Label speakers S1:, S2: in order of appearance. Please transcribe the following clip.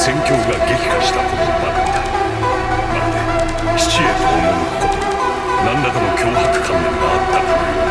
S1: 戦
S2: 況が激化したことばかりだ。まるで七へと赴くこと何らかの脅迫観念があったか。ら